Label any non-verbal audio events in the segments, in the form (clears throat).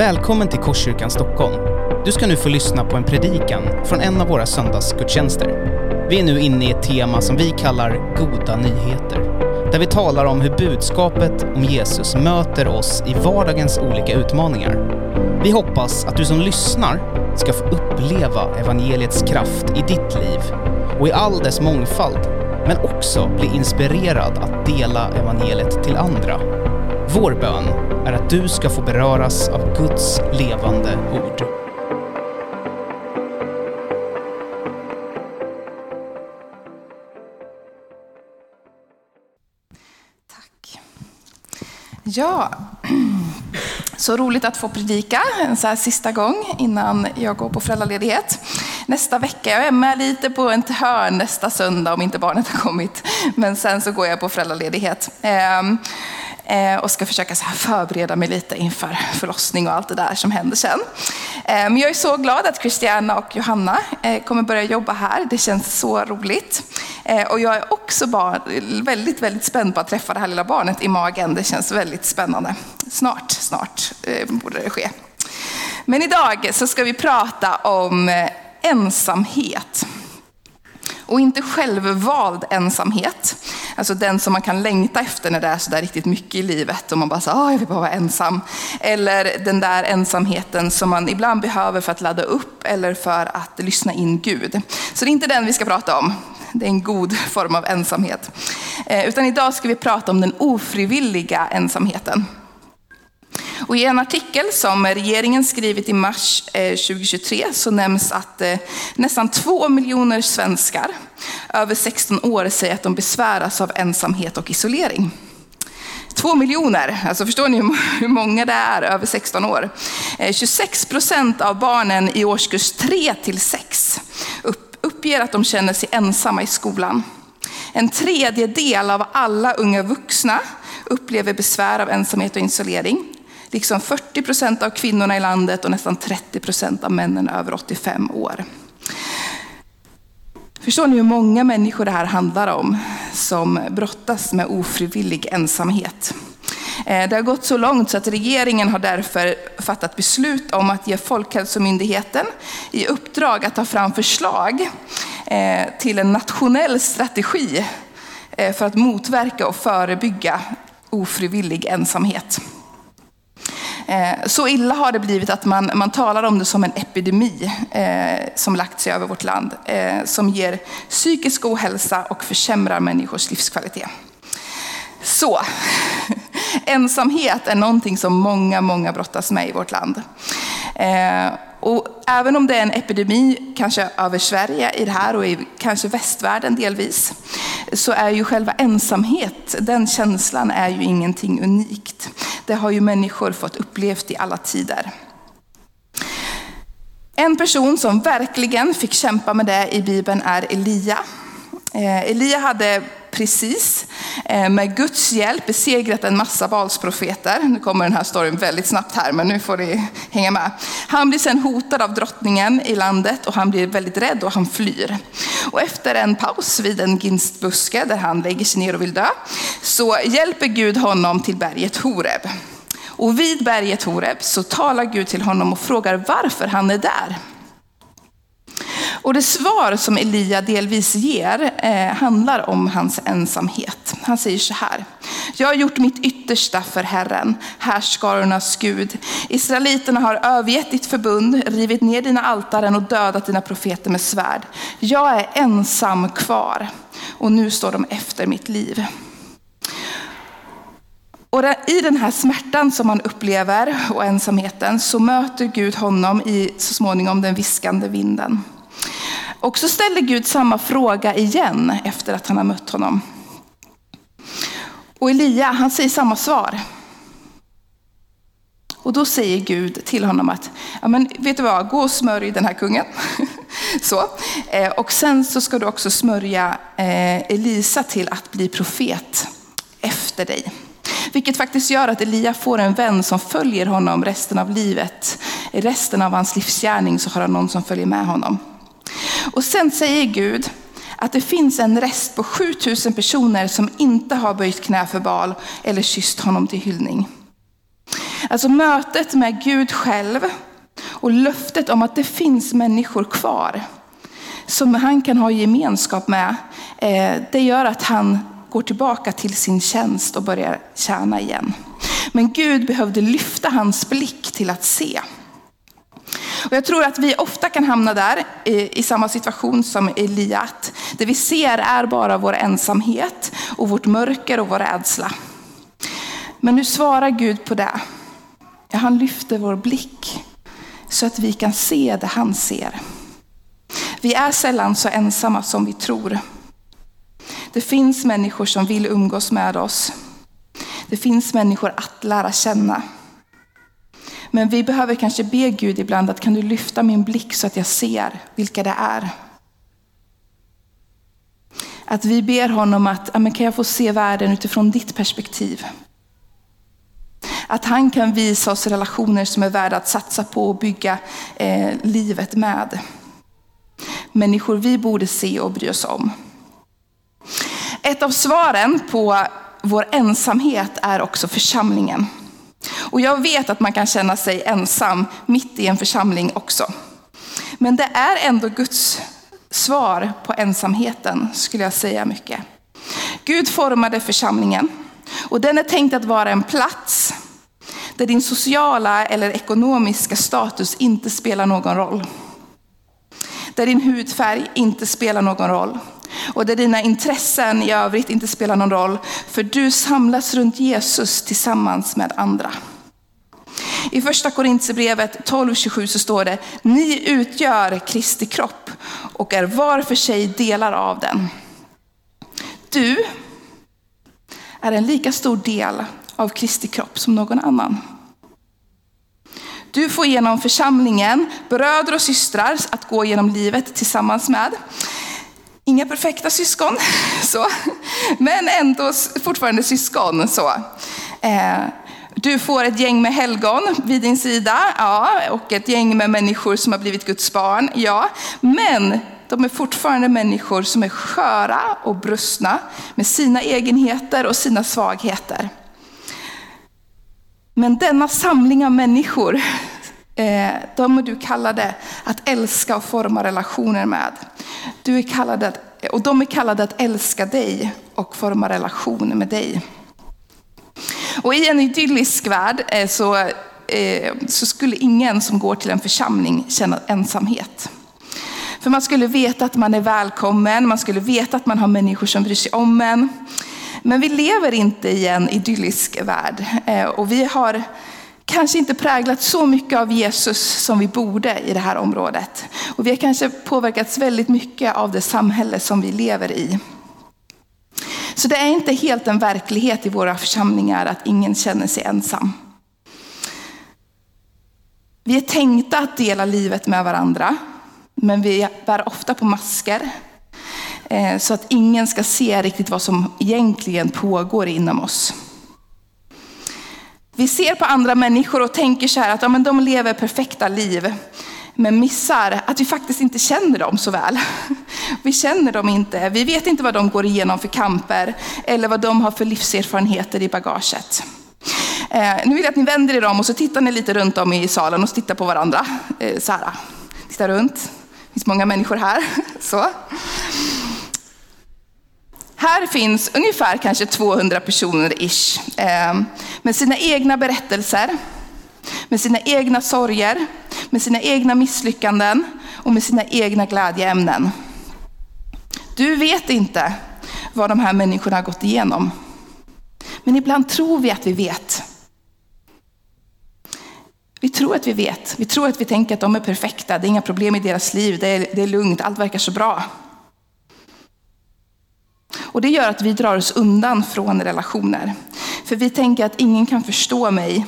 Välkommen till Korskyrkan Stockholm. Du ska nu få lyssna på en predikan från en av våra söndagsgudstjänster. Vi är nu inne i ett tema som vi kallar Goda nyheter. Där vi talar om hur budskapet om Jesus möter oss i vardagens olika utmaningar. Vi hoppas att du som lyssnar ska få uppleva evangeliets kraft i ditt liv och i all dess mångfald, men också bli inspirerad att dela evangeliet till andra. Vår bön är att du ska få beröras av Guds levande ord. Tack. Ja, (clears throat) så roligt att få predika en så här sista gång innan jag går på föräldraledighet. Nästa vecka, jag är med lite på en hörn nästa söndag om inte barnet har kommit. Men sen så går jag på föräldraledighet. Ehm, Eh, och ska försöka så här förbereda mig lite inför förlossning och allt det där som händer sen. Eh, men jag är så glad att Christiana och Johanna eh, kommer börja jobba här. Det känns så roligt. Och jag är också bara väldigt, väldigt spänd på att träffa det här lilla barnet i magen. Det känns väldigt spännande. Snart, snart borde det ske. Men idag så ska vi prata om ensamhet. Och inte självvald ensamhet. Alltså den som man kan längta efter när det är så där riktigt mycket i livet och man bara säger, ah, jag vill bara vara ensam. Eller den där ensamheten som man ibland behöver för att ladda upp eller för att lyssna in Gud. Så det är inte den vi ska prata om. Det är en god form av ensamhet. Eh, utan idag ska vi prata om den ofrivilliga ensamheten. Och I en artikel som regeringen skrivit i mars eh, 2023 så nämns att eh, nästan två miljoner svenskar över 16 år säger att de besväras av ensamhet och isolering. Två miljoner, alltså förstår ni hur många det är över 16 år? Eh, 26 procent av barnen i årskurs 3 till 6 uppger att de känner sig ensamma i skolan. En tredjedel av alla unga vuxna upplever besvär av ensamhet och isolering liksom 40 procent av kvinnorna i landet och nästan 30 procent av männen över 85 år. Förstår ni hur många människor det här handlar om som brottas med ofrivillig ensamhet? Eh, det har gått så långt så att regeringen har därför fattat beslut om att ge Folkhälsomyndigheten i uppdrag att ta fram förslag eh, till en nationell strategi eh, för att motverka och förebygga ofrivillig ensamhet. Eh, så illa har det blivit att man, man talar om det som en epidemi eh, som lagt sig över vårt land. Eh, som ger psykisk ohälsa och försämrar människors livskvalitet. Så, (laughs) ensamhet är någonting som många, många brottas med i vårt land. Eh, och även om det är en epidemi, kanske över Sverige i det här och i kanske västvärlden delvis, så är ju själva ensamhet, den känslan är ju ingenting unikt. Det har ju människor fått upplevt i alla tider. En person som verkligen fick kämpa med det i Bibeln är Elia. Eh, Elia hade precis eh, Eh, med Guds hjälp besegrat en massa valsprofeter. Nu kommer den här storyn väldigt snabbt här, men nu får ni hänga med. Han blir sen hotad av drottningen i landet och han blir väldigt rädd och han flyr. Och efter en paus vid en ginstbuske där han lägger sig ner och vill dö, så hjälper Gud honom till berget Horeb. Och vid berget Horeb så talar Gud till honom och frågar varför han är där. Och det svar som Elia delvis ger eh, handlar om hans ensamhet. Han säger så här. Jag har gjort mitt yttersta för Herren, härskarornas Gud. Israeliterna har övergett ditt förbund, rivit ner dina altaren och dödat dina profeter med svärd. Jag är ensam kvar och nu står de efter mitt liv. Och I den här smärtan som han upplever och ensamheten så möter Gud honom i så småningom den viskande vinden. Och så ställer Gud samma fråga igen efter att han har mött honom. Och Elia, han säger samma svar. Och då säger Gud till honom att, ja men vet du vad, gå och smörj den här kungen. (laughs) så. Eh, och sen så ska du också smörja eh, Elisa till att bli profet efter dig. Vilket faktiskt gör att Elia får en vän som följer honom resten av livet. I resten av hans livsgärning så har han någon som följer med honom. Och sen säger Gud att det finns en rest på 7000 personer som inte har böjt knä för Baal eller kysst honom till hyllning. Alltså mötet med Gud själv och löftet om att det finns människor kvar som han kan ha gemenskap med. Eh, det gör att han går tillbaka till sin tjänst och börjar tjäna igen. Men Gud behövde lyfta hans blick till att se. Och jag tror att vi ofta kan hamna där i, i samma situation som Eliat. Det vi ser är bara vår ensamhet och vårt mörker och vår rädsla. Men nu svarar Gud på det. Ja, han lyfter vår blick så att vi kan se det han ser. Vi är sällan så ensamma som vi tror. Det finns människor som vill umgås med oss. Det finns människor att lära känna. Men vi behöver kanske be Gud ibland att kan du lyfta min blick så att jag ser vilka det är. Att vi ber honom att kan jag få se världen utifrån ditt perspektiv. Att han kan visa oss relationer som är värda att satsa på och bygga eh, livet med. Människor vi borde se och bry oss om. Ett av svaren på vår ensamhet är också församlingen. Och jag vet att man kan känna sig ensam mitt i en församling också. Men det är ändå Guds svar på ensamheten, skulle jag säga mycket. Gud formade församlingen och den är tänkt att vara en plats där din sociala eller ekonomiska status inte spelar någon roll. Där din hudfärg inte spelar någon roll. Och där dina intressen i övrigt inte spelar någon roll. För du samlas runt Jesus tillsammans med andra. I första Korintierbrevet 12.27 så står det, ni utgör Kristi kropp och är var för sig delar av den. Du är en lika stor del av Kristi kropp som någon annan. Du får genom församlingen bröder och systrar att gå genom livet tillsammans med. Inga perfekta syskon, så. men ändå fortfarande syskon. Så. Eh, du får ett gäng med helgon vid din sida, ja, och ett gäng med människor som har blivit Guds barn, ja. Men de är fortfarande människor som är sköra och brustna med sina egenheter och sina svagheter. Men denna samling av människor, (laughs) eh, de är du kallade att älska och forma relationer med. Du är kallade, och de är kallade att älska dig och forma relationer med dig. Och i en idyllisk värld eh, så, eh, så skulle ingen som går till en församling känna ensamhet. För man skulle veta att man är välkommen, man skulle veta att man har människor som bryr sig om en. Men vi lever inte i en idyllisk värld eh, och vi har kanske inte präglat så mycket av Jesus som vi borde i det här området. Och vi har kanske påverkats väldigt mycket av det samhälle som vi lever i. Så det är inte helt en verklighet i våra församlingar att ingen känner sig ensam. Vi är tänkta att dela livet med varandra, men vi bär ofta på masker. Eh, så att ingen ska se riktigt vad som egentligen pågår inom oss. Vi ser på andra människor och tänker så här att ja, men de lever perfekta liv. Men missar att vi faktiskt inte känner dem så väl. (laughs) Vi känner dem inte, vi vet inte vad de går igenom för kamper eller vad de har för livserfarenheter i bagaget. Eh, nu vill jag att ni vänder er om och så tittar ni lite runt om i salen och tittar på varandra. Eh, så här, titta runt, det finns många människor här. (laughs) Så. Här finns ungefär kanske 200 personer ish eh, med sina egna berättelser, med sina egna sorger, med sina egna misslyckanden och med sina egna glädjeämnen. Du vet inte vad de här människorna har gått igenom. Men ibland tror vi att vi vet. Vi tror att vi vet. Vi tror att vi tänker att de är perfekta, det är inga problem i deras liv, det är, det är lugnt, allt verkar så bra. Och det gör att vi drar oss undan från relationer. För vi tänker att ingen kan förstå mig.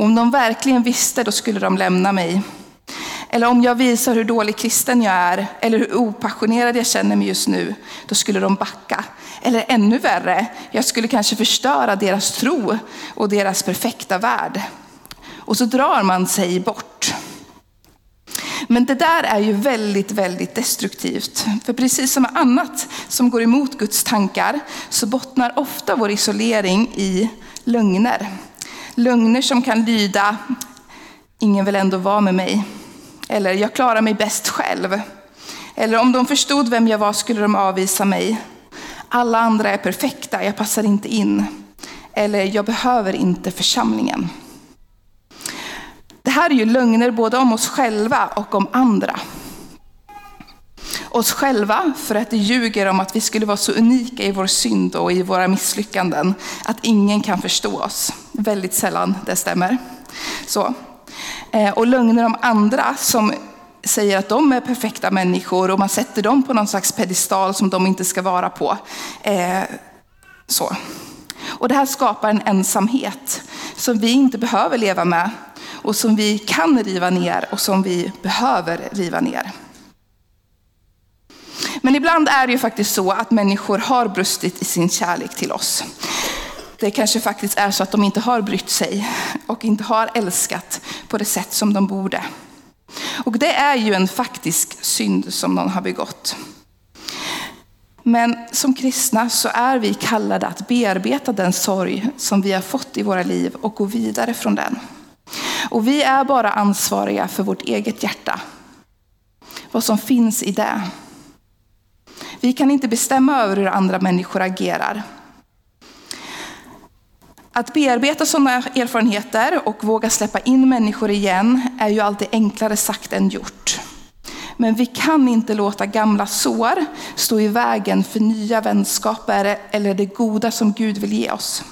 Och om de verkligen visste, då skulle de lämna mig. Eller om jag visar hur dålig kristen jag är, eller hur opassionerad jag känner mig just nu, då skulle de backa. Eller ännu värre, jag skulle kanske förstöra deras tro och deras perfekta värld. Och så drar man sig bort. Men det där är ju väldigt, väldigt destruktivt. För precis som med annat som går emot Guds tankar så bottnar ofta vår isolering i lögner. Lögner som kan lyda, ingen vill ändå vara med mig. Eller jag klarar mig bäst själv. Eller om de förstod vem jag var skulle de avvisa mig. Alla andra är perfekta, jag passar inte in. Eller jag behöver inte församlingen. Det här är ju lögner både om oss själva och om andra. Oss själva för att det ljuger om att vi skulle vara så unika i vår synd och i våra misslyckanden att ingen kan förstå oss. Väldigt sällan det stämmer. Så. Eh, och lögner om andra som säger att de är perfekta människor och man sätter dem på någon slags pedestal som de inte ska vara på. Eh, så. Och det här skapar en ensamhet som vi inte behöver leva med och som vi kan riva ner och som vi behöver riva ner. Men ibland är det ju faktiskt så att människor har brustit i sin kärlek till oss. Det kanske faktiskt är så att de inte har brytt sig och inte har älskat på det sätt som de borde. Och det är ju en faktisk synd som någon har begått. Men som kristna så är vi kallade att bearbeta den sorg som vi har fått i våra liv och gå vidare från den. Och vi är bara ansvariga för vårt eget hjärta. Vad som finns i det. Vi kan inte bestämma över hur andra människor agerar. Att bearbeta sådana erfarenheter och våga släppa in människor igen är ju alltid enklare sagt än gjort. Men vi kan inte låta gamla sår stå i vägen för nya vänskaper eller det goda som Gud vill ge oss.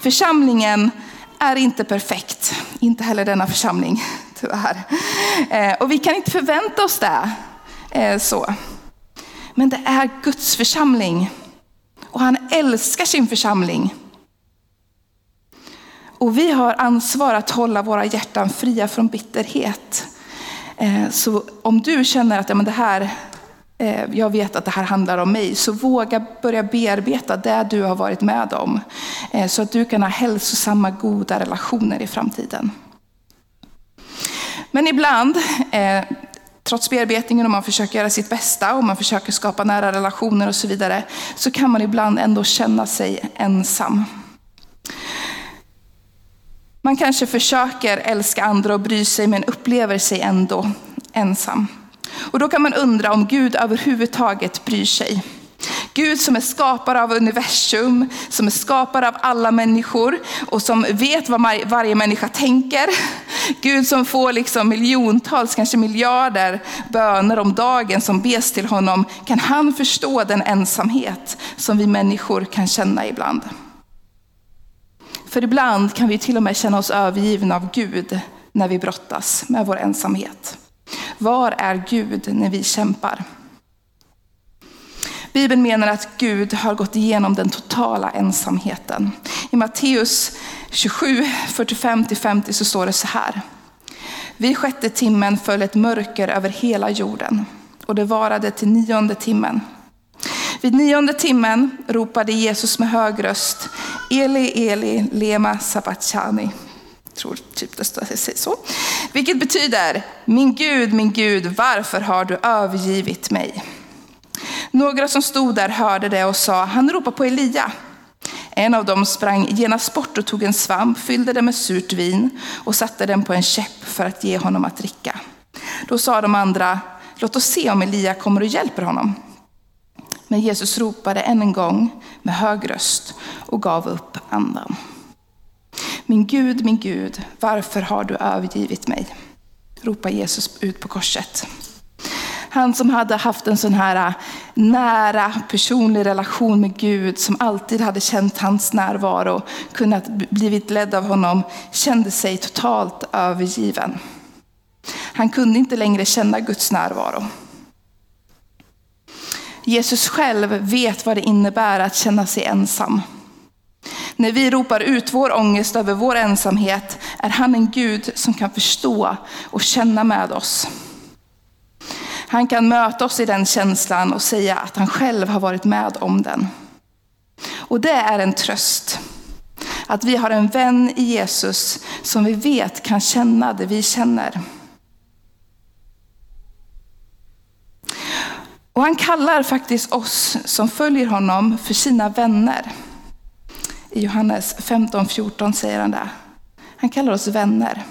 Församlingen är inte perfekt, inte heller denna församling, (laughs) tyvärr. Eh, och vi kan inte förvänta oss det. Eh, så. Men det är Guds församling. Och han älskar sin församling. Och vi har ansvar att hålla våra hjärtan fria från bitterhet. Eh, så om du känner att ja, men det här, eh, jag vet att det här handlar om mig, så våga börja bearbeta det du har varit med om. Eh, så att du kan ha hälsosamma, goda relationer i framtiden. Men ibland, trots bearbetningen och man försöker göra sitt bästa och man försöker skapa nära relationer och så vidare, så kan man ibland ändå känna sig ensam. Man kanske försöker älska andra och bry sig men upplever sig ändå ensam. Och då kan man undra om Gud överhuvudtaget bryr sig. Gud som är skapare av universum, som är skapare av alla människor och som vet vad varje människa tänker. Gud som får liksom miljontals, kanske miljarder böner om dagen som bes till honom. Kan han förstå den ensamhet som vi människor kan känna ibland? För ibland kan vi till och med känna oss övergivna av Gud när vi brottas med vår ensamhet. Var är Gud när vi kämpar? Bibeln menar att Gud har gått igenom den totala ensamheten. I Matteus 27, 45-50 så står det så här. Vid sjätte timmen föll ett mörker över hela jorden och det varade till nionde timmen. Vid nionde timmen ropade Jesus med hög röst, Eli, Eli, lema sabachthani. Jag tror typ det står så. Vilket betyder, min Gud, min Gud, varför har du övergivit mig? Några som stod där hörde det och sa, han ropar på Elia. En av dem sprang genast bort och tog en svamp, fyllde den med surt vin och satte den på en käpp för att ge honom att dricka. Då sa de andra, låt oss se om Elia kommer och hjälper honom. Men Jesus ropade än en gång med hög röst och gav upp andan. Min Gud, min Gud, varför har du övergivit mig? ropar Jesus ut på korset. Han som hade haft en sån här äh, nära personlig relation med Gud, som alltid hade känt hans närvaro, kunnat blivit ledd av honom, kände sig totalt övergiven. Han kunde inte längre känna Guds närvaro. Jesus själv vet vad det innebär att känna sig ensam. När vi ropar ut vår ångest över vår ensamhet är han en Gud som kan förstå och känna med oss. Han kan möta oss i den känslan och säga att han själv har varit med om den. Och det är en tröst. Att vi har en vän i Jesus som vi vet kan känna det vi känner. Och han kallar faktiskt oss som följer honom för sina vänner. I Johannes 15.14 säger han det. Han kallar oss vänner.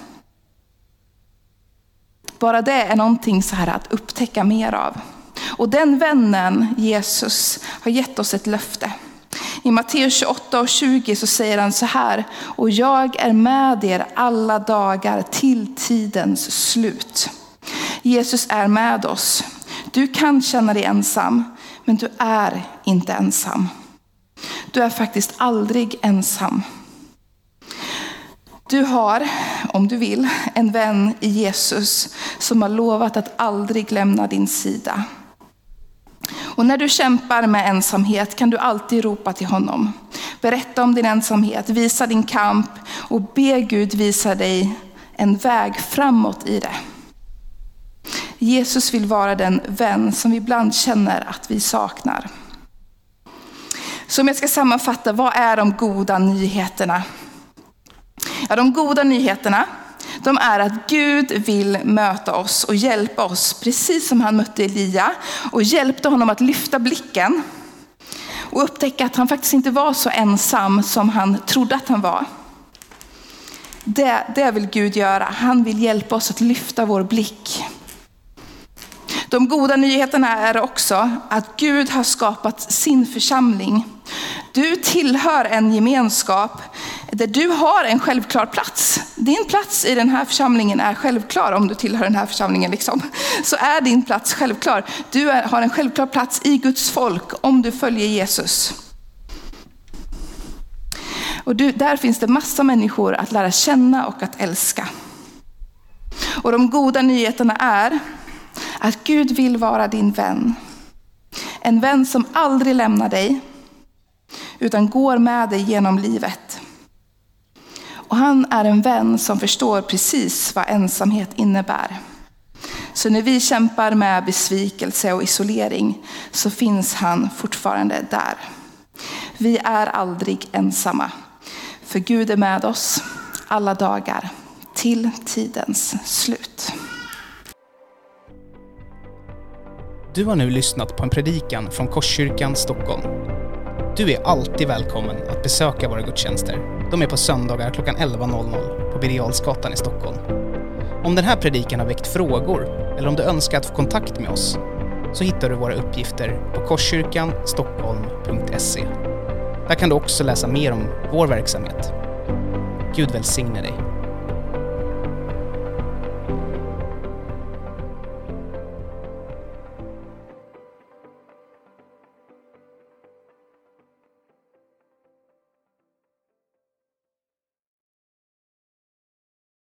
Bara det är någonting så här att upptäcka mer av. Och den vännen, Jesus, har gett oss ett löfte. I Matteus 28 och 20 så säger han så här, och jag är med er alla dagar till tidens slut. Jesus är med oss. Du kan känna dig ensam, men du är inte ensam. Du är faktiskt aldrig ensam. Du har, om du vill, en vän i Jesus som har lovat att aldrig lämna din sida. Och när du kämpar med ensamhet kan du alltid ropa till honom. Berätta om din ensamhet, visa din kamp och be Gud visa dig en väg framåt i det. Jesus vill vara den vän som vi ibland känner att vi saknar. Så om jag ska sammanfatta, vad är de goda nyheterna? Ja, de goda nyheterna de är att Gud vill möta oss och hjälpa oss, precis som han mötte Elia och hjälpte honom att lyfta blicken och upptäcka att han faktiskt inte var så ensam som han trodde att han var. Det, det vill Gud göra. Han vill hjälpa oss att lyfta vår blick. De goda nyheterna är också att Gud har skapat sin församling. Du tillhör en gemenskap där du har en självklar plats. Din plats i den här församlingen är självklar om du tillhör den här församlingen. Liksom. Så är din plats självklar. Du är, har en självklar plats i Guds folk om du följer Jesus. Och du, där finns det massa människor att lära känna och att älska. Och de goda nyheterna är att Gud vill vara din vän. En vän som aldrig lämnar dig, utan går med dig genom livet. Och han är en vän som förstår precis vad ensamhet innebär. Så när vi kämpar med besvikelse och isolering så finns han fortfarande där. Vi är aldrig ensamma, för Gud är med oss alla dagar till tidens slut. Du har nu lyssnat på en predikan från Korskyrkan Stockholm. Du är alltid välkommen att besöka våra gudstjänster. De är på söndagar klockan 11.00 på Birger i Stockholm. Om den här predikan har väckt frågor eller om du önskar att få kontakt med oss så hittar du våra uppgifter på korskyrkanstockholm.se. Där kan du också läsa mer om vår verksamhet. Gud välsigne dig.